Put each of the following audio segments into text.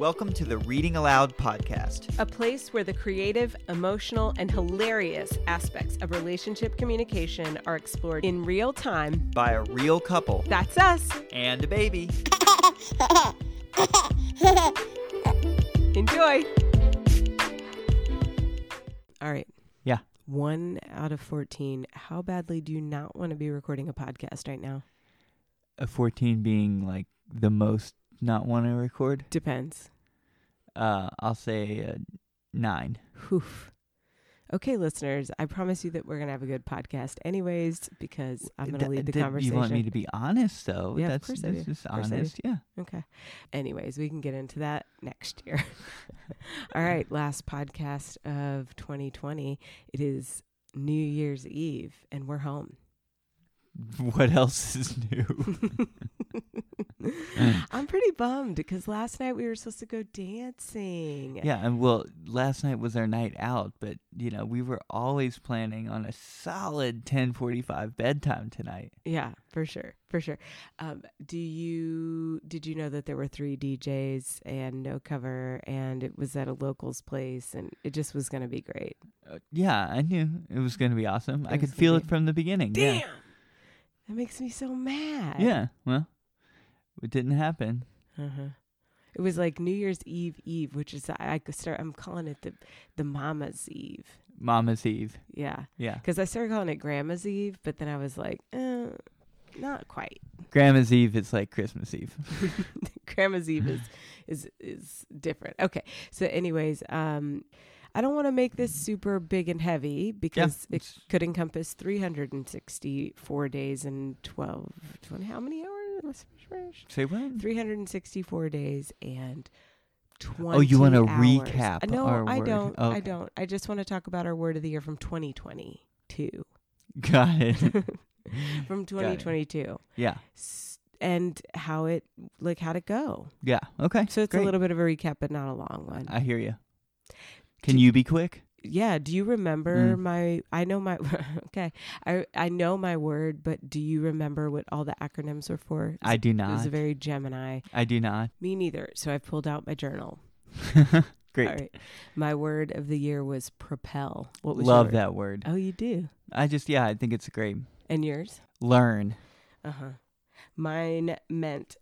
Welcome to the Reading Aloud podcast. a place where the creative, emotional, and hilarious aspects of relationship communication are explored in real time. by a real couple That's us. and a baby. Enjoy. All right. Yeah. One out of 14. How badly do you not want to be recording a podcast right now? A 14 being like the most not want to record. Depends. Uh, I'll say uh, nine. Oof. Okay, listeners, I promise you that we're going to have a good podcast anyways because I'm going to Th- lead the th- conversation. You want me to be honest, though? Yeah, of that's, I do. just Of course I do. honest. Yeah. Okay. Anyways, we can get into that next year. All right, last podcast of 2020. It is New Year's Eve and we're home. What else is new? I'm pretty bummed because last night we were supposed to go dancing. yeah, and well, last night was our night out, but you know we were always planning on a solid 10:45 bedtime tonight. Yeah, for sure, for sure. Um, do you did you know that there were three DJs and no cover, and it was at a local's place, and it just was going to be great. Uh, yeah, I knew it was going to be awesome. I could feel be- it from the beginning. Damn, Yeah. That makes me so mad. Yeah. Well, it didn't happen. Uh-huh. It was like New Year's Eve Eve, which is I could start. I'm calling it the the Mama's Eve. Mama's Eve. Yeah, Yeah. because I started calling it Grandma's Eve, but then I was like, eh, not quite. Grandma's Eve is like Christmas Eve. Grandma's Eve is is is different. Okay, so anyways, um, I don't want to make this super big and heavy because it could encompass 364 days and 12, 20, how many hours? Say what? 364 days and 20 Oh, you wanna recap Uh, No, our I word. don't. I Okay. don't. I just want to talk about our word of the year from 2022. Got it. from 2022. yeah. S- And how it like how'd it go? Yeah. Okay. So it's Great. a little bit of a recap but not a long one. I hear you. Can you be quick? yeah, do you remember Mm. my I know my okay. I I know my word, but do you remember what all the acronyms were for? I do not. It was a very Gemini. I do not. Me neither. So I pulled out my journal. Great. All right. My word of the year was propel. What was Love your- that word. Oh, you do. I just yeah, I think it's great. And yours? Learn. Uh huh. Mine meant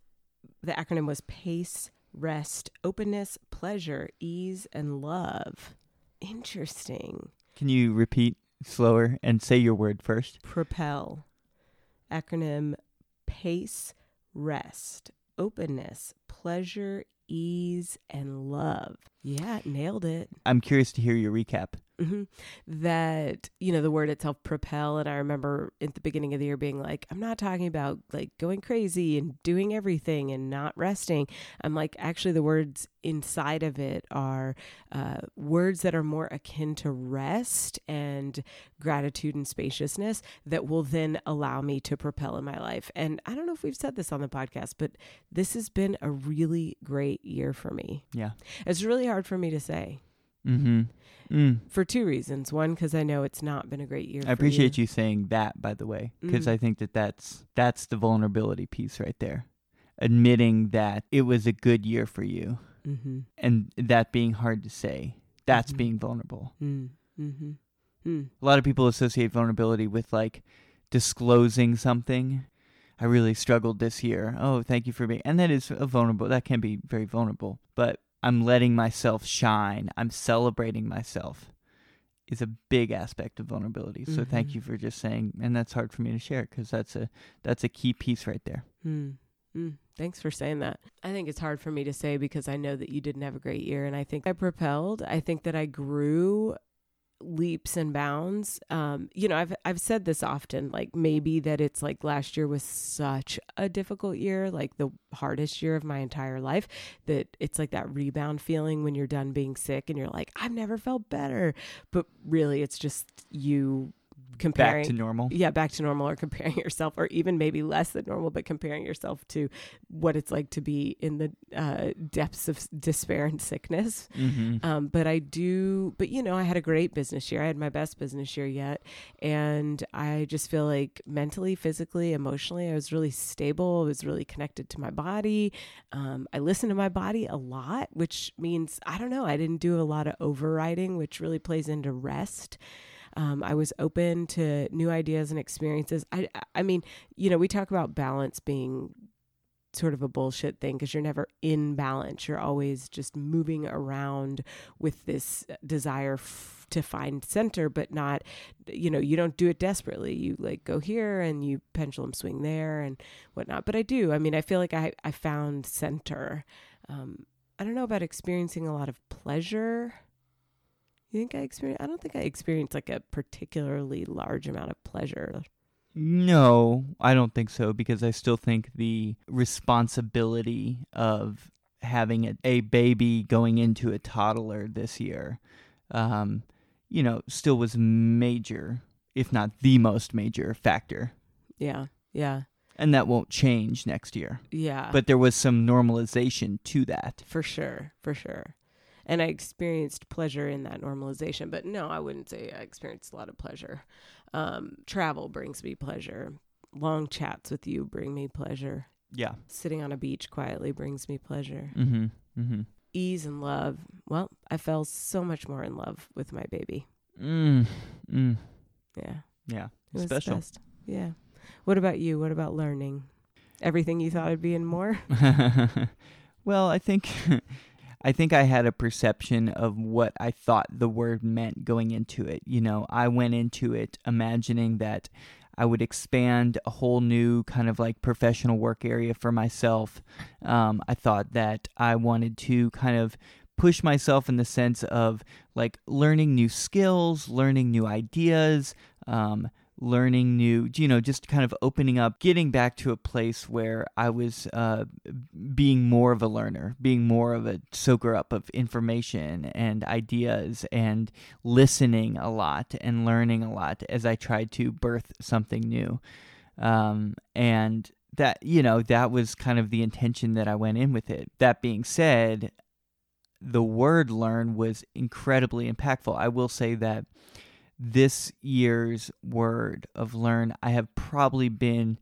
the acronym was PACE, rest, openness, pleasure, ease, and love. Interesting. Can you repeat slower and say your word first? Propel. Acronym PACE, rest, openness, pleasure, ease, and love. Yeah, nailed it. I'm curious to hear your recap. Hmm that you know the word itself propel and i remember at the beginning of the year being like i'm not talking about like going crazy and doing everything and not resting. I'm like actually the words inside of it are uh, words that are more akin to rest and gratitude and spaciousness that will then allow me to propel in my life. And i don't know if we've said this on the podcast but this has been a really great year for me. Yeah. it's really hard for me to say Mm-hmm. Mm. for two reasons. One, because I know it's not been a great year. I appreciate you. saying that, by the way, because Mhm. I think that that's that's the vulnerability piece right there, admitting that it was a good year for you, Mm-hmm. and that being hard to say. That's Mhm. being vulnerable. Mm. Mm-hmm. Mm. A lot of people associate vulnerability with like disclosing something. I really struggled this year. Oh, thank you for being. And that is a vulnerable. That can be very vulnerable. But I'm letting myself shine. I'm celebrating myself. Is a big aspect of vulnerability. So thank Mhm. you for just saying. And that's hard for me to share because that's a that's a key piece right there. Mm. Mm. Thanks for saying that. I think it's hard for me to say because I know that you didn't have a great year, and I think I propelled. I think that I grew leaps and bounds. Um, you know, I've I've said this often, like maybe that it's like last year was such a difficult year, like the hardest year of my entire life, that it's like that rebound feeling when you're done being sick and you're like, I've never felt better. But really it's just you comparing back to normal. yeah back to normal or comparing yourself or even maybe less than normal but comparing yourself to what it's like to be in the uh, depths of despair and sickness. Mm-hmm. um, but i do but you know i had a great business year. I had my best business year yet. And i just feel like mentally physically emotionally i was really stable. I was really connected to my body. Um, i listened to my body a lot which means i don't know i didn't do a lot of overriding which really plays into rest um, I was open to new ideas and experiences. I, I mean, you know, we talk about balance being sort of a bullshit thing because you're never in balance. You're always just moving around with this desire f- to find center, but not, you know, you don't do it desperately. You like go here and you pendulum swing there and whatnot. But I do. I mean, I feel like I, I found center. Um, I don't know about experiencing a lot of pleasure. You think I experienced? I don't think I experienced like a particularly large amount of pleasure. No, I don't think so because I still think the responsibility of having a, a baby going into a toddler this year, um, you know, still was major, if not the most major factor. Yeah, yeah, And that won't change next year. yeah. But there was some normalization to that. for sure, for sure. And I experienced pleasure in that normalization, but no, I wouldn't say I experienced a lot of pleasure. Um, travel brings me pleasure. Long chats with you bring me pleasure. Yeah. Sitting on a beach quietly brings me pleasure. Mm-hmm. Mm-hmm. Ease and love. Well, I fell so much more in love with my baby. Mm. Mm. Yeah. Yeah. It was Special. best. Yeah. What about you? What about learning? Everything you thought it'd be and more? well, I think I think I had a perception of what I thought the word meant going into it. You know, I went into it imagining that I would expand a whole new kind of like professional work area for myself. Um, I thought that I wanted to kind of push myself in the sense of like learning new skills, learning new ideas, um, learning new, you know, just kind of opening up, getting back to a place where I was uh, being more of a learner, being more of a soaker up of information and ideas and listening a lot and learning a lot as I tried to birth something new. Um, and that, you know, that was kind of the intention that I went in with it. That being said, the word learn was incredibly impactful. I will say that this year's word of learn I have probably been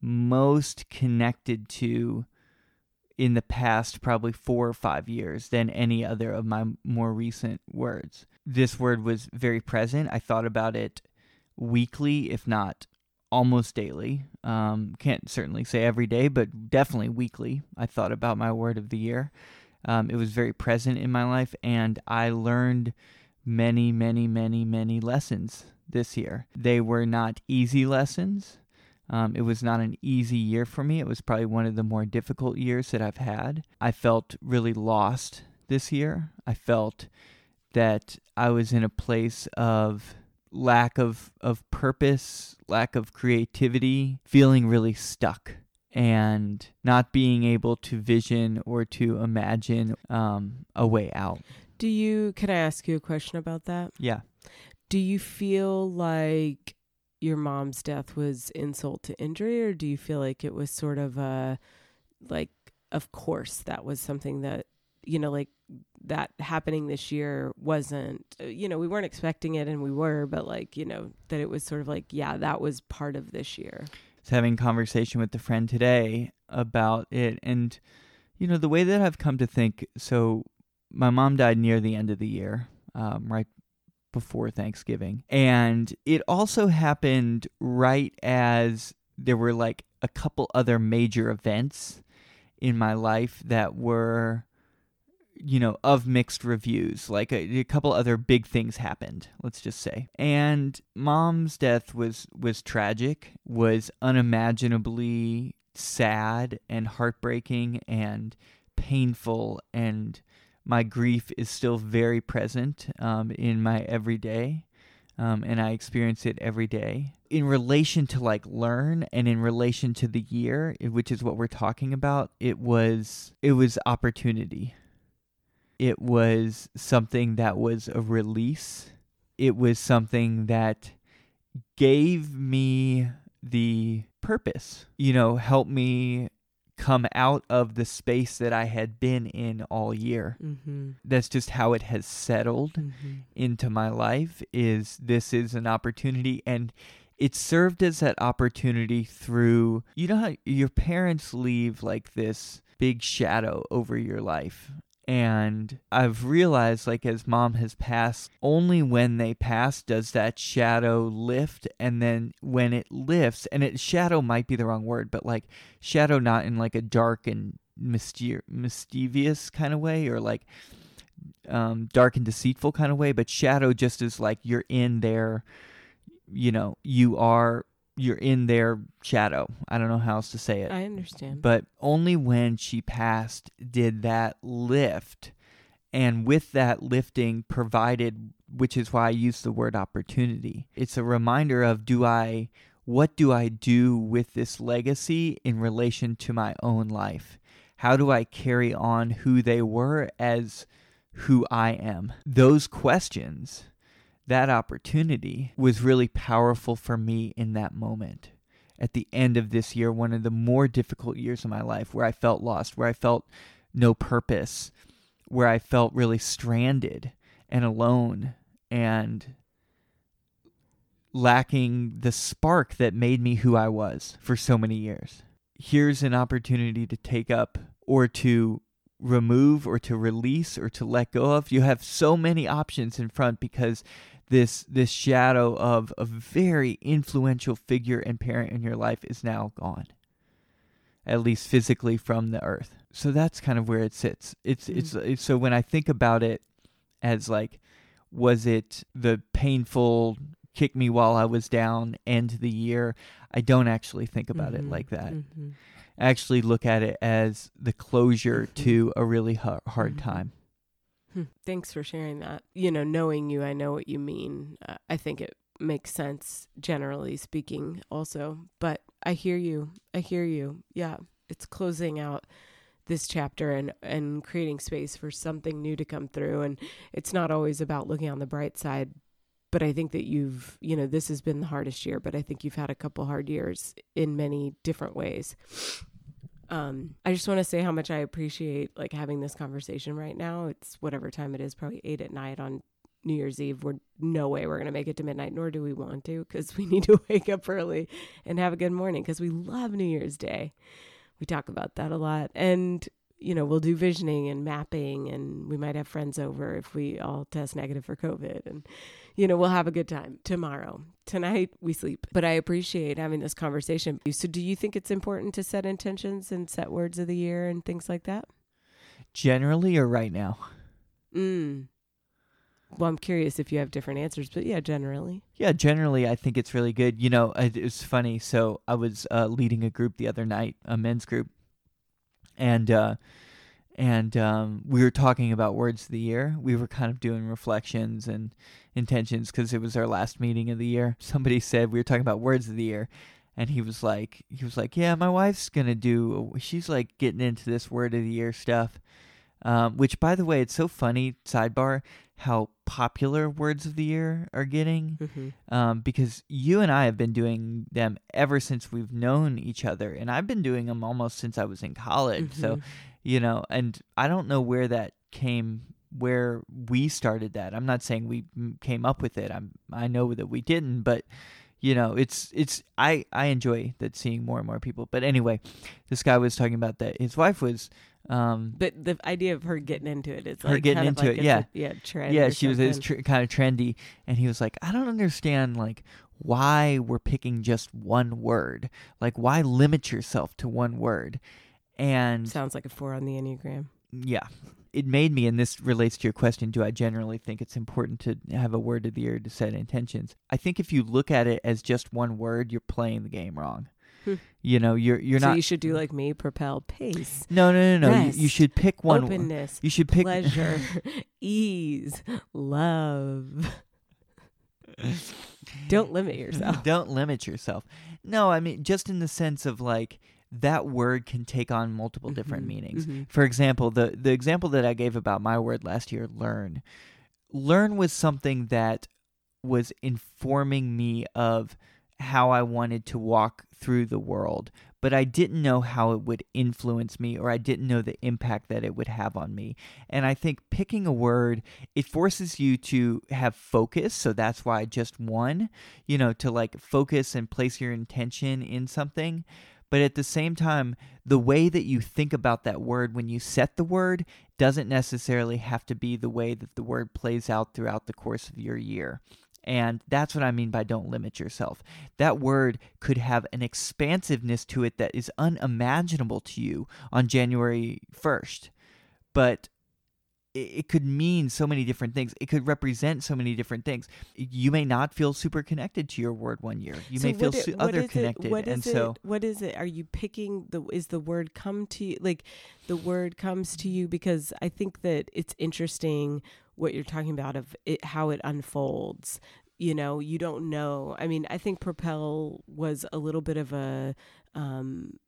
most connected to in the past probably four or five years than any other of my more recent words. This word was very present. I thought about it weekly, if not almost daily. Um, can't certainly say every day, but definitely weekly. I thought about my word of the year. Um, it was very present in my life, and I learned many, many, many, many lessons this year. They were not easy lessons. Um, it was not an easy year for me. It was probably one of the more difficult years that I've had. I felt really lost this year. I felt that I was in a place of lack of, of purpose, lack of creativity, feeling really stuck, and not being able to vision or to imagine um, a way out. Do you, can I ask you a question about that? Yeah. Do you feel like your mom's death was insult to injury, or do you feel like it was sort of a, like, of course, that was something that, you know, like that happening this year wasn't, uh, you know, we weren't expecting it and we were, but like, you know, that it was sort of like, yeah, that was part of this year. I having conversation with a friend today about it, and you know the way that I've come to think. So my mom died near the end of the year, um, right before Thanksgiving, and it also happened right as there were like a couple other major events in my life that were you know, of mixed reviews. Like a, a, couple other big things happened, let's just say. And mom's death was was tragic, was unimaginably sad and heartbreaking and painful and my grief is still very present um, in my everyday um, and i experience it every day in relation to like learn and in relation to the year which is what we're talking about it was it was opportunity it was something that was a release. It was something that gave me the purpose, you know, helped me come out of the space that I had been in all year. Mm-hmm. That's just how it has settled Mm-hmm. into my life is this is an opportunity and it served as that opportunity through you know how your parents leave like this big shadow over your life and i've realized like as mom has passed only when they pass does that shadow lift. And then when it lifts and it shadow might be the wrong word but like shadow not in like a dark and myster- mischievous kind of way or like um, dark and deceitful kind of way, but shadow just is like you're in there, you know, you are you're in their shadow. I don't know how else to say it, I understand. but only when she passed did that lift, and with that lifting provided, which is why I use the word opportunity. It's a reminder of do I what do I do with this legacy in relation to my own life? How do I carry on who they were as who I am? Those questions, that opportunity was really powerful for me in that moment. At the end of this year, one of the more difficult years of my life, where I felt lost, where I felt no purpose, where I felt really stranded and alone and lacking the spark that made me who I was for so many years. Here's an opportunity to take up or to remove or to release or to let go of. You have so many options in front because this this shadow of a very influential figure and parent in your life is now gone. At least physically from the earth. So that's kind of where it sits. It's it's, it's so when I think about it as like was it the painful kick me while I was down end of the year? I don't actually think about it Mhm. like that. Mhm. I actually look at it as the closure Mhm. to a really hard, hard Mhm. time. Hmm. Thanks for sharing that. You know, knowing you, I know what you mean. Uh, I think it makes sense, generally speaking, also. But I hear you. I hear you. Yeah. It's closing out this chapter and, and creating space for something new to come through. And it's not always about looking on the bright side. But I think that you've, you know, this has been the hardest year, but I think you've had a couple hard years in many different ways. Um, I just want to say how much I appreciate like having this conversation right now. It's whatever time it is, probably eight at night on New Year's Eve. We're no way we're gonna make it to midnight, nor do we want to, because we need to wake up early and have a good morning because we love New Year's Day. We talk about that a lot, and you know we'll do visioning and mapping, and we might have friends over if we all test negative for COVID, and you know we'll have a good time tomorrow. Tonight we sleep, but I appreciate having this conversation. So, do you think it's important to set intentions and set words of the year and things like that? Generally or right now? Mm. Well, I'm curious if you have different answers, but yeah, generally. Yeah, generally I think it's really good. You know, it- it's funny. So I was uh, leading a group the other night, a men's group, and uh, and um, we were talking about words of the year. We were kind of doing reflections and intentions because it was our last meeting of the year. Somebody said we were talking about words of the year, and he was like, he was like, yeah, my wife's gonna do. She's like getting into this word of the year stuff. Um, which, by the way, it's so funny. Sidebar: how popular words of the year are getting Mm-hmm. um, because you and I have been doing them ever since we've known each other, and I've been doing them almost since I was in college. So Mm-hmm. you know, and I don't know where that came, where we started that. I'm not saying we came up with it. I'm I know that we didn't, but you know, it's it's I I enjoy that seeing more and more people. But anyway, this guy was talking about that his wife was. Um, But the idea of her getting into it is Her like getting into like it, yeah. a- yeah, trend. yeah, she was it's tr- kind of trendy, and he was like, I don't understand like why we're picking just one word. Like, why limit yourself to one word? And Sounds like a four on the enneagram. yeah, it made me, and this relates to your question: Do I generally think it's important to have a word of the year to set intentions? I think if you look at it as just one word, you're playing the game wrong. Hmm. You know, you're you're so not. you should do like me, propel, pace, no, no, no, no. You, you should pick one. openness, You should pick. pleasure, ease, love. Don't limit yourself. Don't limit yourself. No, I mean just in the sense of like that word can take on multiple different Mhm, meanings. mhm. For example, the the example that I gave about my word last year, learn. Learn was something that was informing me of how I wanted to walk through the world, but I didn't know how it would influence me or I didn't know the impact that it would have on me. And I think picking a word, it forces you to have focus. So that's why I just one, you know, to like focus and place your intention in something. But at the same time, the way that you think about that word when you set the word doesn't necessarily have to be the way that the word plays out throughout the course of your year. And that's what I mean by don't limit yourself. That word could have an expansiveness to it that is unimaginable to you on January 1st. But it could mean so many different things. It could represent so many different things. You may not feel super connected to your word one year. You So may feel what su- other is it- connected, what and is so it, what is it? Are you picking the? Is the word come to you? Like the word comes to you because I think that it's interesting what you're talking about of it, how it unfolds. You know, you don't know. I mean, I think propel was a little bit of a um,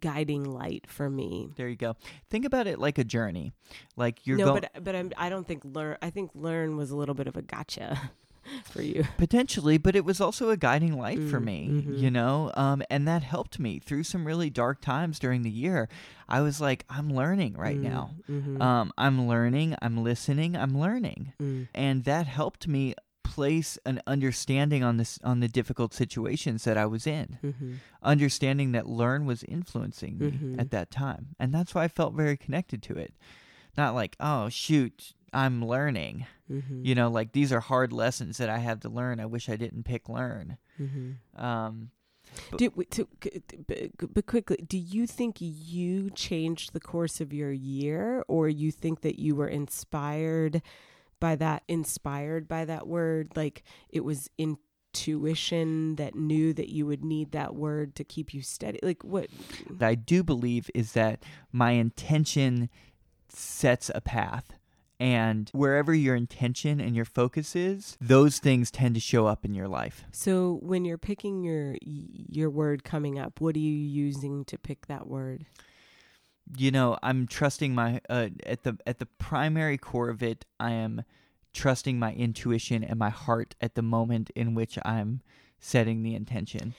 guiding light for me. there you go. Think about it like a journey. Like you're no, going but but I'm, I don't think learn. I think learn was a little bit of a gotcha for you. potentially, but it was also a guiding light for Mm, me, mhm. you know? Um, and that helped me through some really dark times during the year. I was like, I'm learning right now. Mm-hmm. Um, I'm learning, I'm listening, I'm learning. mm. and that helped me place an understanding on this on the difficult situations that I was in. Mm-hmm. Understanding that learn was influencing me Mhm. at that time. And that's why I felt very connected to it. Not like, oh shoot, I'm learning. Mm-hmm. You know, like these are hard lessons that I have to learn. I wish I didn't pick learn. Mm-hmm. Um Do, to, but, but quickly, do you think you changed the course of your year, or you think that you were inspired by that? Inspired by that word, like it was intuition that knew that you would need that word to keep you steady. Like what? that I do believe is that my intention sets a path. And wherever your intention and your focus is, those things tend to show up in your life. So when you're picking your your word coming up, what are you using to pick that word? You know, I'm trusting my uh, at the at the primary core of it. I am trusting my intuition and my heart at the moment in which I'm setting the intention.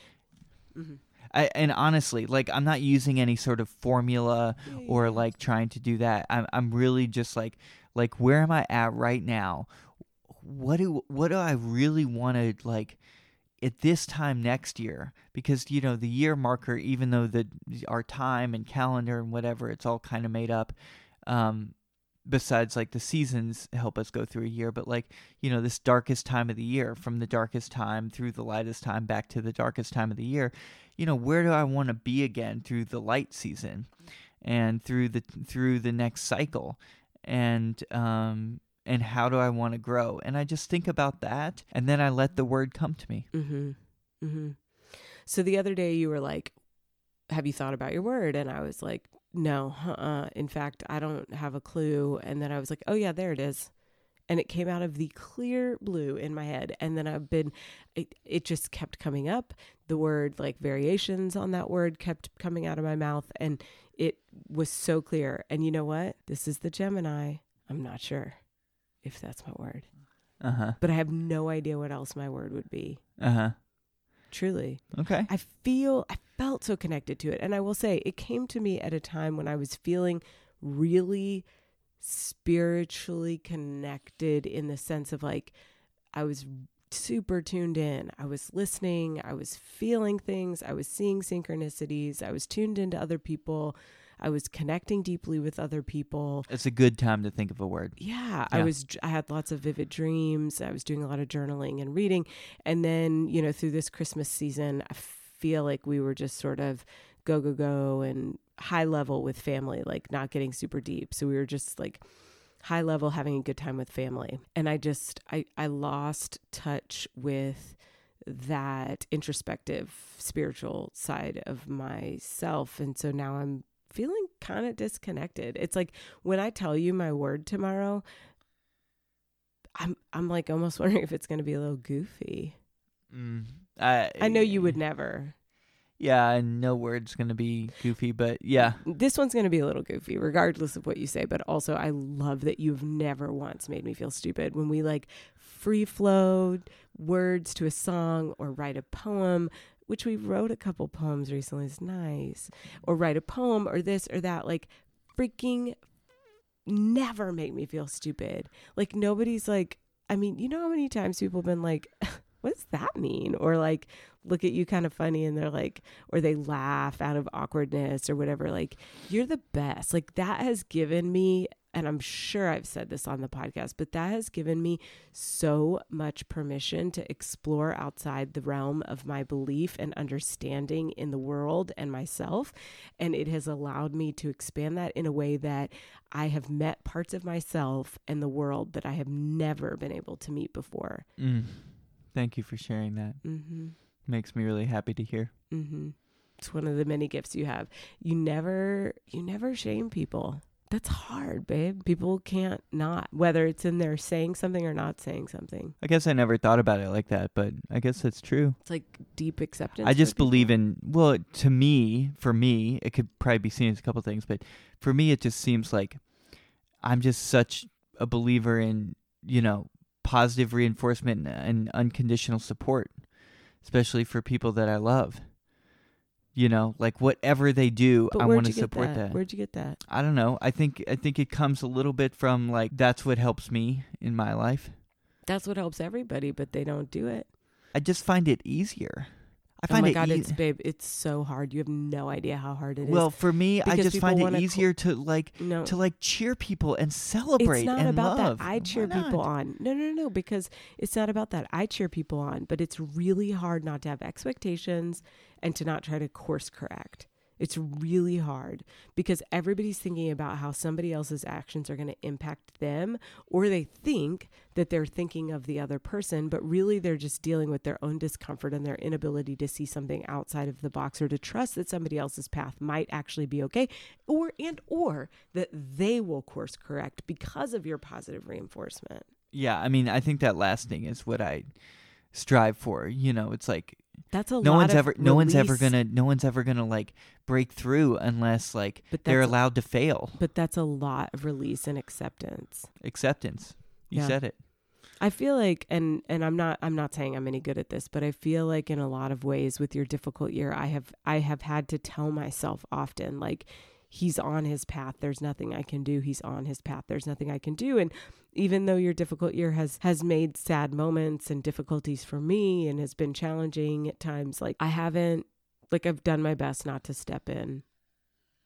Mm-hmm. I, and honestly, like I'm not using any sort of formula or like trying to do that. I'm I'm really just like like where am I at right now? What do what do I really want to like at this time next year? Because you know the year marker, even though the our time and calendar and whatever, it's all kind of made up. Um, besides like the seasons help us go through a year but like you know this darkest time of the year from the darkest time through the lightest time back to the darkest time of the year you know where do i want to be again through the light season and through the through the next cycle and um and how do i want to grow and i just think about that and then i let the word come to me Mm-hmm. Mm-hmm. So the other day you were like, "Have you thought about your word?" And I was like, "No, uh-uh. In fact, I don't have a clue." And then I was like, "Oh yeah, there it is." And it came out of the clear blue in my head. And then I've been, it, it just kept coming up. The word, like variations on that word, kept coming out of my mouth. And it was so clear. And you know what? This is the Gemini. I'm not sure if that's my word, uh-huh but I have no idea what else my word would be. uh-huh Truly. okay I feel I felt so connected to it. And I will say it came to me at a time when I was feeling really spiritually connected in the sense of like I was super tuned in. I was listening, I was feeling things, I was seeing synchronicities, I was tuned into other people. I was connecting deeply with other people. it's a good time to think of a word Yeah, I was I had lots of vivid dreams. I was doing a lot of journaling and reading. And then, you know, through this Christmas season, I feel like we were just sort of go go go and high level with family, like not getting super deep. So we were just like high level having a good time with family. And I just I I lost touch with that introspective spiritual side of myself and so now I'm feeling kind of disconnected. It's like when I tell you my word tomorrow, I'm I'm like almost wondering if it's going to be a little goofy. mm. I, I know you would never. yeah i know word's gonna be goofy but yeah This one's going to be a little goofy regardless of what you say, but also I love that you've never once made me feel stupid when we like free flow words to a song or write a poem which we wrote a couple poems recently is nice or write a poem or this or that like freaking never make me feel stupid. Like nobody's like i mean you know how many times people have been like what does that mean? Or like look at you kind of funny and they're like or they laugh out of awkwardness or whatever like you're the best. Like that has given me and I'm sure I've said this on the podcast, but that has given me so much permission to explore outside the realm of my belief and understanding in the world and myself. And it has allowed me to expand that in a way that I have met parts of myself and the world that I have never been able to meet before. Mm. Thank you for sharing that. Mm-hmm. Makes me really happy to hear. Mm-hmm. It's one of the many gifts you have. You never, you never shame people that's hard, babe. People can't not, whether it's in there saying something or not saying something. I guess I never thought about it like that, but I guess that's true. It's like deep acceptance. I just believe in, well, to me, for me, it could probably be seen as a couple things, but for me, it just seems like I'm just such a believer in, you know, positive reinforcement and unconditional support, especially for people that I love. You know, like whatever they do, But I want to support that? that. Where'd you get that? I don't know. I think I think it comes a little bit from like that's what helps me in my life. That's what helps everybody, but they don't do it. I just find it easier. I oh find my it god, ea- it's babe, it's so hard. You have no idea how hard it is. well for me. I Because just find it wanna co- easier to like no, to like cheer people and celebrate it's not and about love. that. I Why cheer people not? on. No, no, no, no, because it's not about that. I cheer people on, but it's really hard not to have expectations and to not try to course correct. It's really hard because everybody's thinking about how somebody else's actions are going to impact them, or they think that they're thinking of the other person, but really they're just dealing with their own discomfort and their inability to see something outside of the box or to trust that somebody else's path might actually be okay, or and or that they will course correct because of your positive reinforcement. Yeah, I mean, I think that last thing is what I strive for. You know, it's like That's a no lot one's of ever no one's ever gonna no one's ever gonna like break through unless like but they're allowed to fail. But that's a lot of release and acceptance. Acceptance. You Yeah. said it. I feel like and and I'm not I'm not saying I'm any good at this, but I feel like in a lot of ways with your difficult year I have I have had to tell myself often like he's on his path. There's nothing I can do. He's on his path. There's nothing I can do. And even though your difficult year has has made sad moments and difficulties for me and has been challenging at times like I haven't like I've done my best not to step in.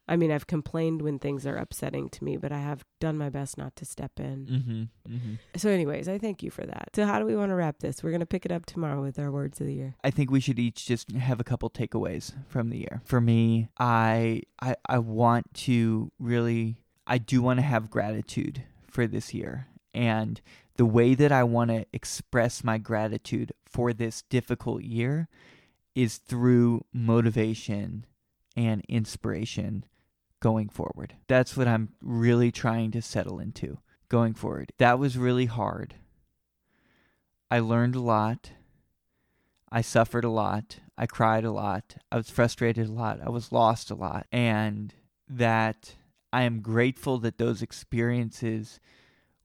I mean, I've complained when things are upsetting to me, but I have done my best not to step in. Mm-hmm. Mm-hmm. So, anyways, I thank you for that. So, how do we want to wrap this? We're going to pick it up tomorrow with our words of the year. I think we should each just have a couple takeaways from the year. For me, I I I want to really I do want to have gratitude for this year. And the way that I want to express my gratitude for this difficult year is through motivation and inspiration going forward. That's what I'm really trying to settle into going forward. That was really hard. I learned a lot. I suffered a lot. I cried a lot. I was frustrated a lot. I was lost a lot. And that I am grateful that those experiences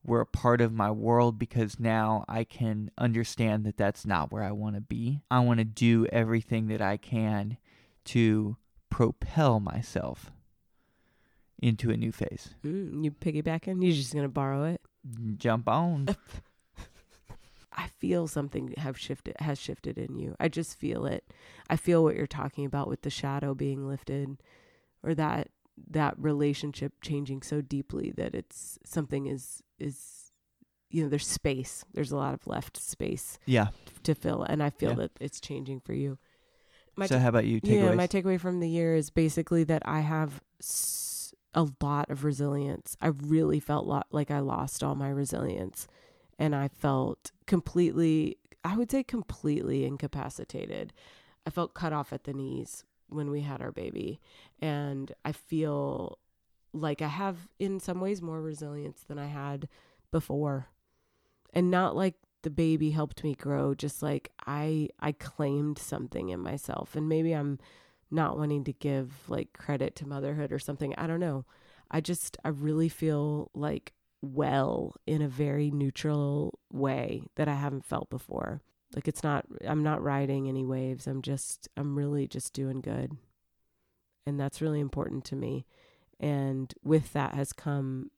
were a part of my world because now I can understand that that's not where I want to be. I want to do everything that I can to propel myself into a new phase. Mm, you piggybacking? You're just going to borrow it? Jump on. I feel something have shifted has shifted in you. I just feel it. I feel what you're talking about with the shadow being lifted or that that relationship changing so deeply that it's something is is you know there's space. There's a lot of left space Yeah. to fill and I feel Yeah. that it's changing for you. My so how about you? Yeah, my takeaway from the year is basically that I have a lot of resilience. I really felt lo- like I lost all my resilience and I felt completely, I would say completely incapacitated. I felt cut off at the knees when we had our baby. And I feel like I have, in some ways, more resilience than I had before. And not like the baby helped me grow just like i i claimed something in myself and maybe i'm not wanting to give like credit to motherhood or something i don't know i just i really feel like well in a very neutral way that I haven't felt before. Like it's not I'm not riding any waves. I'm just I'm really just doing good. And that's really important to me. And with that has come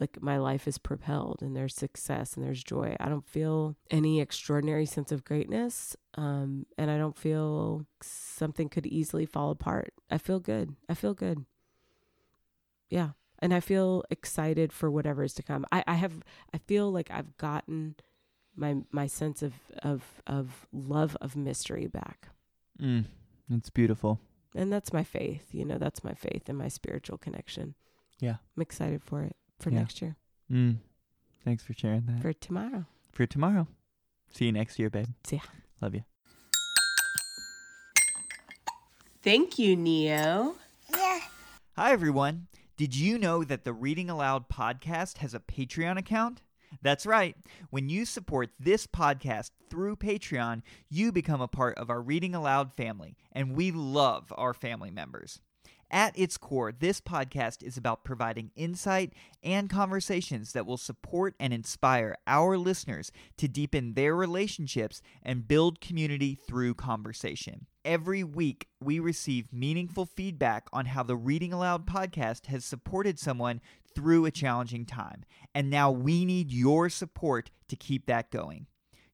like my life is propelled and there's success and there's joy. I don't feel any extraordinary sense of greatness. Um, and I don't feel something could easily fall apart. I feel good. I feel good. Yeah. And I feel excited for whatever is to come. I, I have I feel like I've gotten my my sense of of of love of mystery back. Mm, it's beautiful. And that's my faith, you know, that's my faith and my spiritual connection. Yeah. I'm excited for it for Yeah. next year. Mm. Thanks for sharing that. For tomorrow. for tomorrow. See you next year, babe. See ya. Love you. Thank you, Neo. Yeah. Hi, everyone. Did you know that the Reading Aloud podcast has a Patreon account? That's right. When you support this podcast through Patreon, you become a part of our Reading Aloud family, and we love our family members. At its core, this podcast is about providing insight and conversations that will support and inspire our listeners to deepen their relationships and build community through conversation. Every week, we receive meaningful feedback on how the Reading Aloud podcast has supported someone through a challenging time. And now we need your support to keep that going.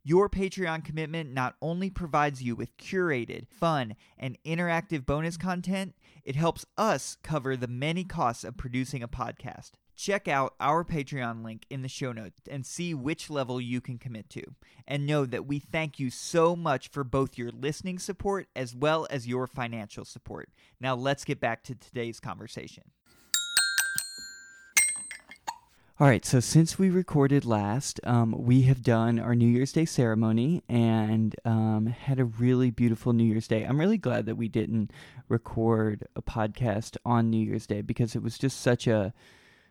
Your Patreon commitment not only provides you with curated, fun, and interactive bonus content, it helps us cover the many costs of producing a podcast. Check out our Patreon link in the show notes and see which level you can commit to. And know that we thank you so much for both your listening support as well as your financial support. Now let's get back to today's conversation. All right, so since we recorded last, um, we have done our New Year's Day ceremony and um, had a really beautiful New Year's Day. I'm really glad that we didn't record a podcast on New Year's Day because it was just such a,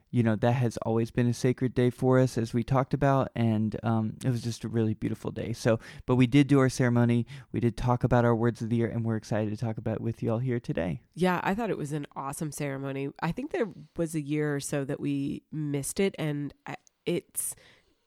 you know, that has always been a sacred day for us, as we talked about, and um, it was just a really beautiful day. So, but we did do our ceremony, we did talk about our words of the year, and we're excited to talk about it with you all here today. Yeah, I thought it was an awesome ceremony. I think there was a year or so that we missed it, and I- it's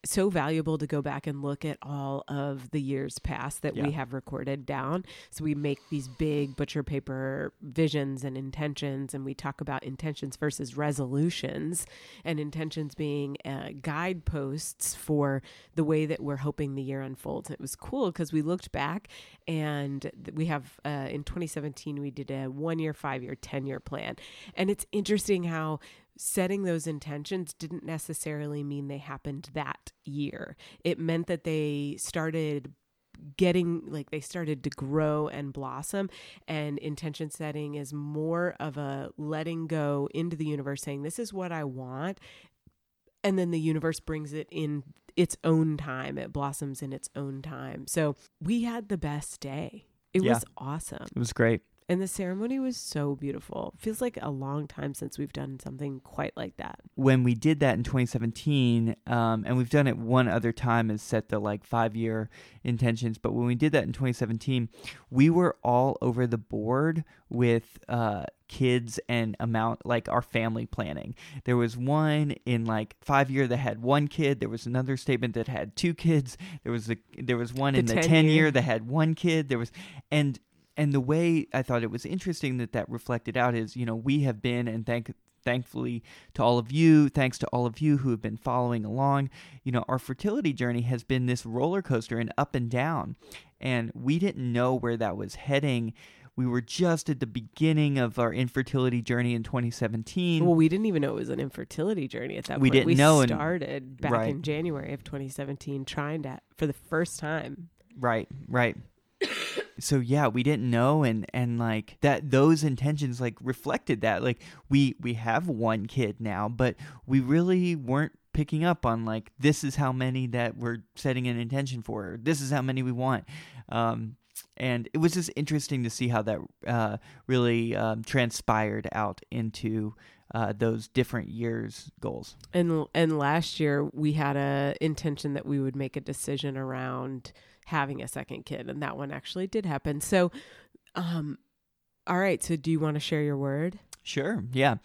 so valuable to go back and look at all of the years past that Yeah. we have recorded down. So we make these big butcher paper visions and intentions, and we talk about intentions versus resolutions, and intentions being uh, guideposts for the way that we're hoping the year unfolds. It was cool because we looked back and we have uh, in 2017 we did a one year, five year, 10 year plan. And it's interesting how setting those intentions didn't necessarily mean they happened that year. It meant that they started getting like they started to grow and blossom and intention setting is more of a letting go into the universe saying this is what I want and then the universe brings it in its own time it blossoms in its own time so we had the best day it Yeah. was awesome It was great. And the ceremony was so beautiful feels like a long time since we've done something quite like that when we did that in 2017, um, and we've done it one other time, and set the like five year intentions. But when we did that in 2017, we were all over the board with uh, kids and amount like our family planning. There was one in like five year that had one kid. There was another statement that had two kids. There was a there was one The in the 10 10 year. year that had one kid. There was and and the way I thought it was interesting that that reflected out is you know we have been and thank thankfully to all of you thanks to all of you who have been following along you know our fertility journey has been this roller coaster and up and down. And we didn't know where that was heading. We were just at the beginning of our infertility journey in 2017 well we didn't even know it was an infertility journey at that We point. didn't we know and- started back Right. in january of 2017 trying to for the first time. Right, right. So yeah, we didn't know and and like that those intentions like reflected that. Like we we have one kid now, but we really weren't picking up on like this is how many that we're setting an intention for. Or this is how many we want. Um and it was just interesting to see how that uh, really um, transpired out into uh, those different years goals. and and last year we had a intention that we would make a decision around having a second kid and that one actually did happen so um all right so do you want to share your word Sure. Yeah.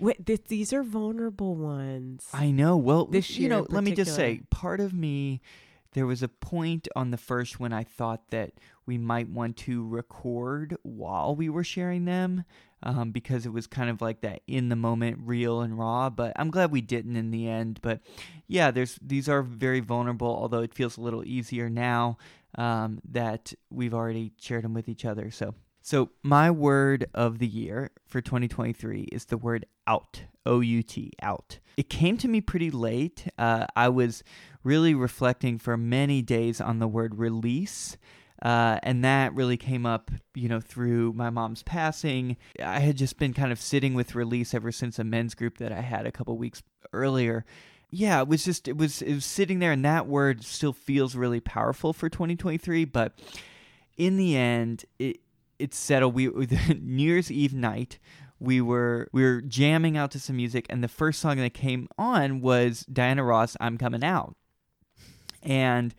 Wait, th- these are vulnerable ones. I know. Well, This you know, let me just say, part of me, there was a point on the first when I thought that we might want to record while we were sharing them, um, because it was kind of like that in the moment, real and raw. But I'm glad we didn't in the end. But yeah, there's these are very vulnerable, although it feels a little easier now um, that we've already shared them with each other. So. So, my word of the year for 2023 is the word out. O U T, out. It came to me pretty late. Uh, I was really reflecting for many days on the word release. Uh, and that really came up, you know, through my mom's passing. I had just been kind of sitting with release ever since a men's group that I had a couple weeks earlier. Yeah, it was just it was it was sitting there, and that word still feels really powerful for 2023. But in the end, it it's settled. We the New Year's Eve night, we were we were jamming out to some music, and the first song that came on was Diana Ross, "I'm Coming Out," and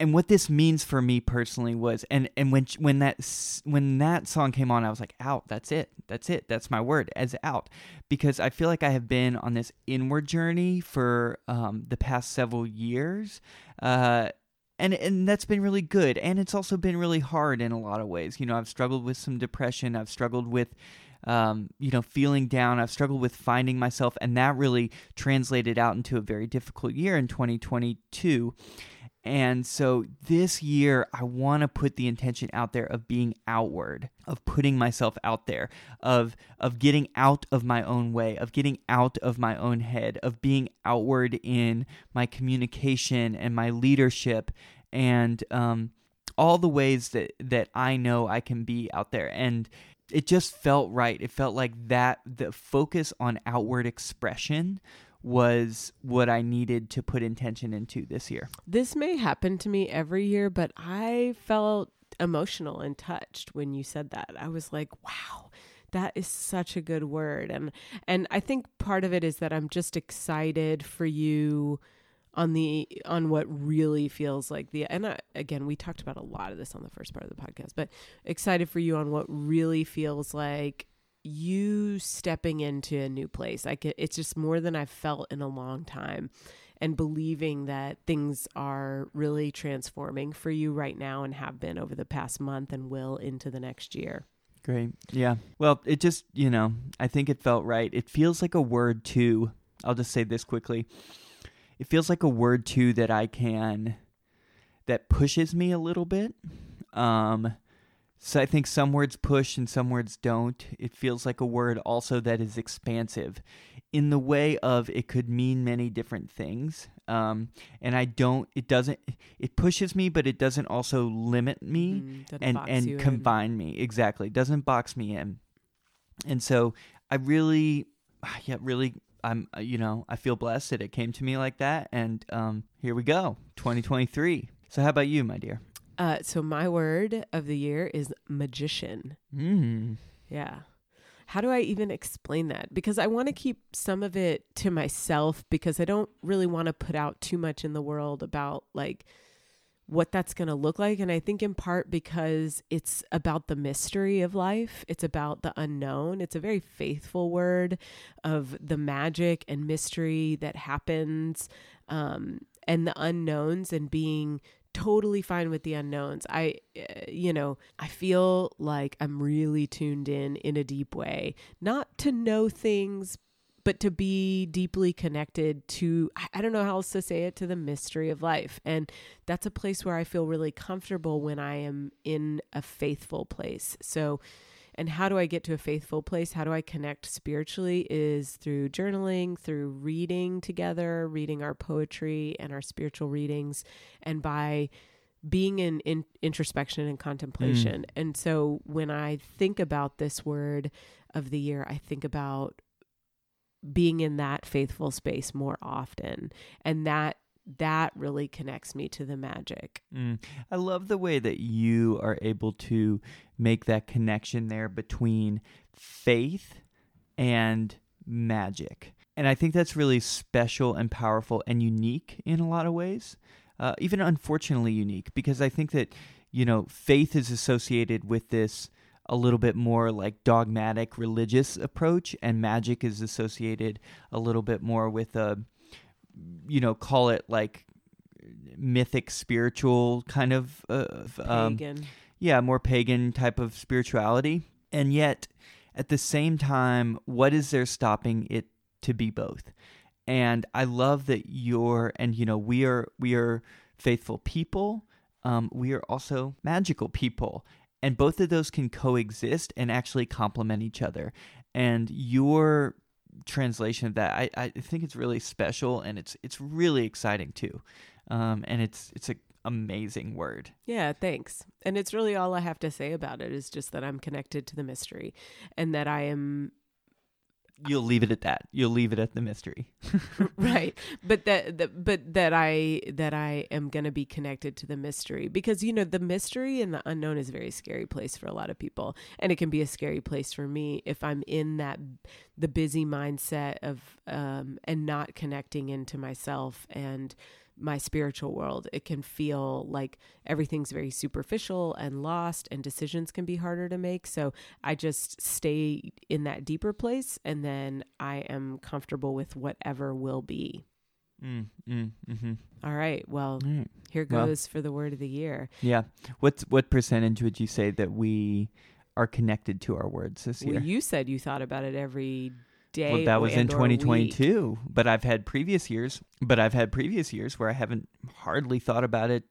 and what this means for me personally was, and and when when that when that song came on, I was like, "Out, that's it, that's it, that's my word, as out," because I feel like I have been on this inward journey for um, the past several years. Uh, and and that's been really good and it's also been really hard in a lot of ways you know i've struggled with some depression i've struggled with um, you know feeling down i've struggled with finding myself and that really translated out into a very difficult year in 2022 and so this year, I want to put the intention out there of being outward, of putting myself out there, of of getting out of my own way, of getting out of my own head, of being outward in my communication and my leadership, and um, all the ways that that I know I can be out there. And it just felt right. It felt like that the focus on outward expression was what I needed to put intention into this year. This may happen to me every year, but I felt emotional and touched when you said that. I was like, wow, that is such a good word. And and I think part of it is that I'm just excited for you on the on what really feels like the and I, again we talked about a lot of this on the first part of the podcast but excited for you on what really feels like you stepping into a new place like it, it's just more than i've felt in a long time and believing that things are really transforming for you right now and have been over the past month and will into the next year Great. Yeah. Well, it just, you know, I think it felt right. It feels like a word too. I'll just say this quickly. It feels like a word too that I can that pushes me a little bit. Um so I think some words push and some words don't. It feels like a word also that is expansive in the way of it could mean many different things. Um, and I don't, it doesn't, it pushes me, but it doesn't also limit me Mm, and, and in. combine me. Exactly. Doesn't box me in. And so I really, yeah, really, I'm, uh, you know, I feel blessed that it came to me like that. And um, here we go, 2023. So how about you, my dear? Uh, so my word of the year is magician Mm. Yeah. How do I even explain that? Because I want to keep some of it to myself because I don't really want to put out too much in the world about like what that's going to look like. And I think in part because it's about the mystery of life, it's about the unknown. It's a very faithful word of the magic and mystery that happens um, and the unknowns and being totally fine with the unknowns. I, uh, you know, I feel like I'm really tuned in in a deep way, not to know things, but to be deeply connected to, I don't know how else to say it, to the mystery of life. And that's a place where I feel really comfortable when I am in a faithful place. So, and how do I get to a faithful place? How do I connect spiritually? Is through journaling, through reading together, reading our poetry and our spiritual readings, and by being in, in introspection and contemplation. Mm. And so when I think about this word of the year, I think about being in that faithful space more often. And that that really connects me to the magic. Mm. I love the way that you are able to make that connection there between faith and magic. And I think that's really special and powerful and unique in a lot of ways, uh, even unfortunately unique, because I think that, you know, faith is associated with this a little bit more like dogmatic religious approach, and magic is associated a little bit more with a, you know, call it like mythic spiritual kind of, uh, um, yeah, more pagan type of spirituality. And yet, at the same time, what is there stopping it to be both? And I love that you're, and you know, we are we are faithful people. Um, we are also magical people, and both of those can coexist and actually complement each other. And your translation of that, I, I think it's really special, and it's it's really exciting too. Um, and it's it's a amazing word. Yeah, thanks. And it's really all I have to say about it is just that I'm connected to the mystery and that I am You'll leave it at that. You'll leave it at the mystery. right. But that, but that I that I am going to be connected to the mystery because you know the mystery and the unknown is a very scary place for a lot of people and it can be a scary place for me if I'm in that the busy mindset of um and not connecting into myself and my spiritual world, it can feel like everything's very superficial and lost, and decisions can be harder to make. So I just stay in that deeper place, and then I am comfortable with whatever will be. Mm, mm, mm-hmm. All right. Well, All right. here Well- goes for the word of the year. Yeah. What's what percentage would you say that we are connected to our words this year? Well, you said you thought about it every day. Well, that was in and week. 2022, but I've had previous years, but I've had previous years where I haven't hardly thought about it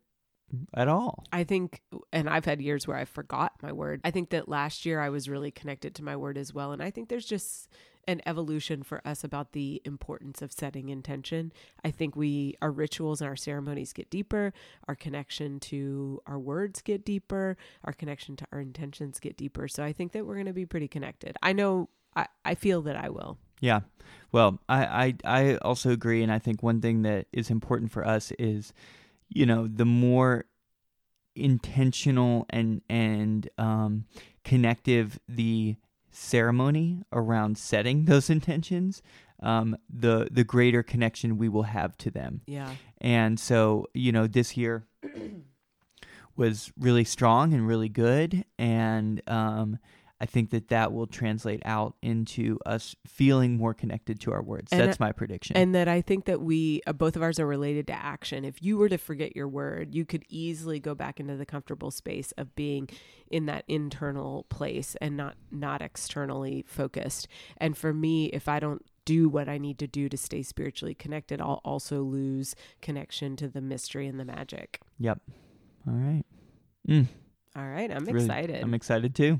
at all. I think, and I've had years where I forgot my word. I think that last year I was really connected to my word as well. And I think there's just an evolution for us about the importance of setting intention. I think we, our rituals and our ceremonies get deeper, our connection to our words get deeper, our connection to our intentions get deeper. So I think that we're going to be pretty connected. I know, I, I feel that I will. Yeah. Well, I, I I also agree, and I think one thing that is important for us is, you know, the more intentional and and um, connective the ceremony around setting those intentions, um, the the greater connection we will have to them. Yeah. And so, you know, this year was really strong and really good. And um, I think that that will translate out into us feeling more connected to our words. And That's my prediction. And that I think that we, uh, both of ours are related to action. If you were to forget your word, you could easily go back into the comfortable space of being in that internal place and not not externally focused. And for me, if I don't do what I need to do to stay spiritually connected, I'll also lose connection to the mystery and the magic. yep. All right. Mm, All right, I'm really- excited. I'm excited too.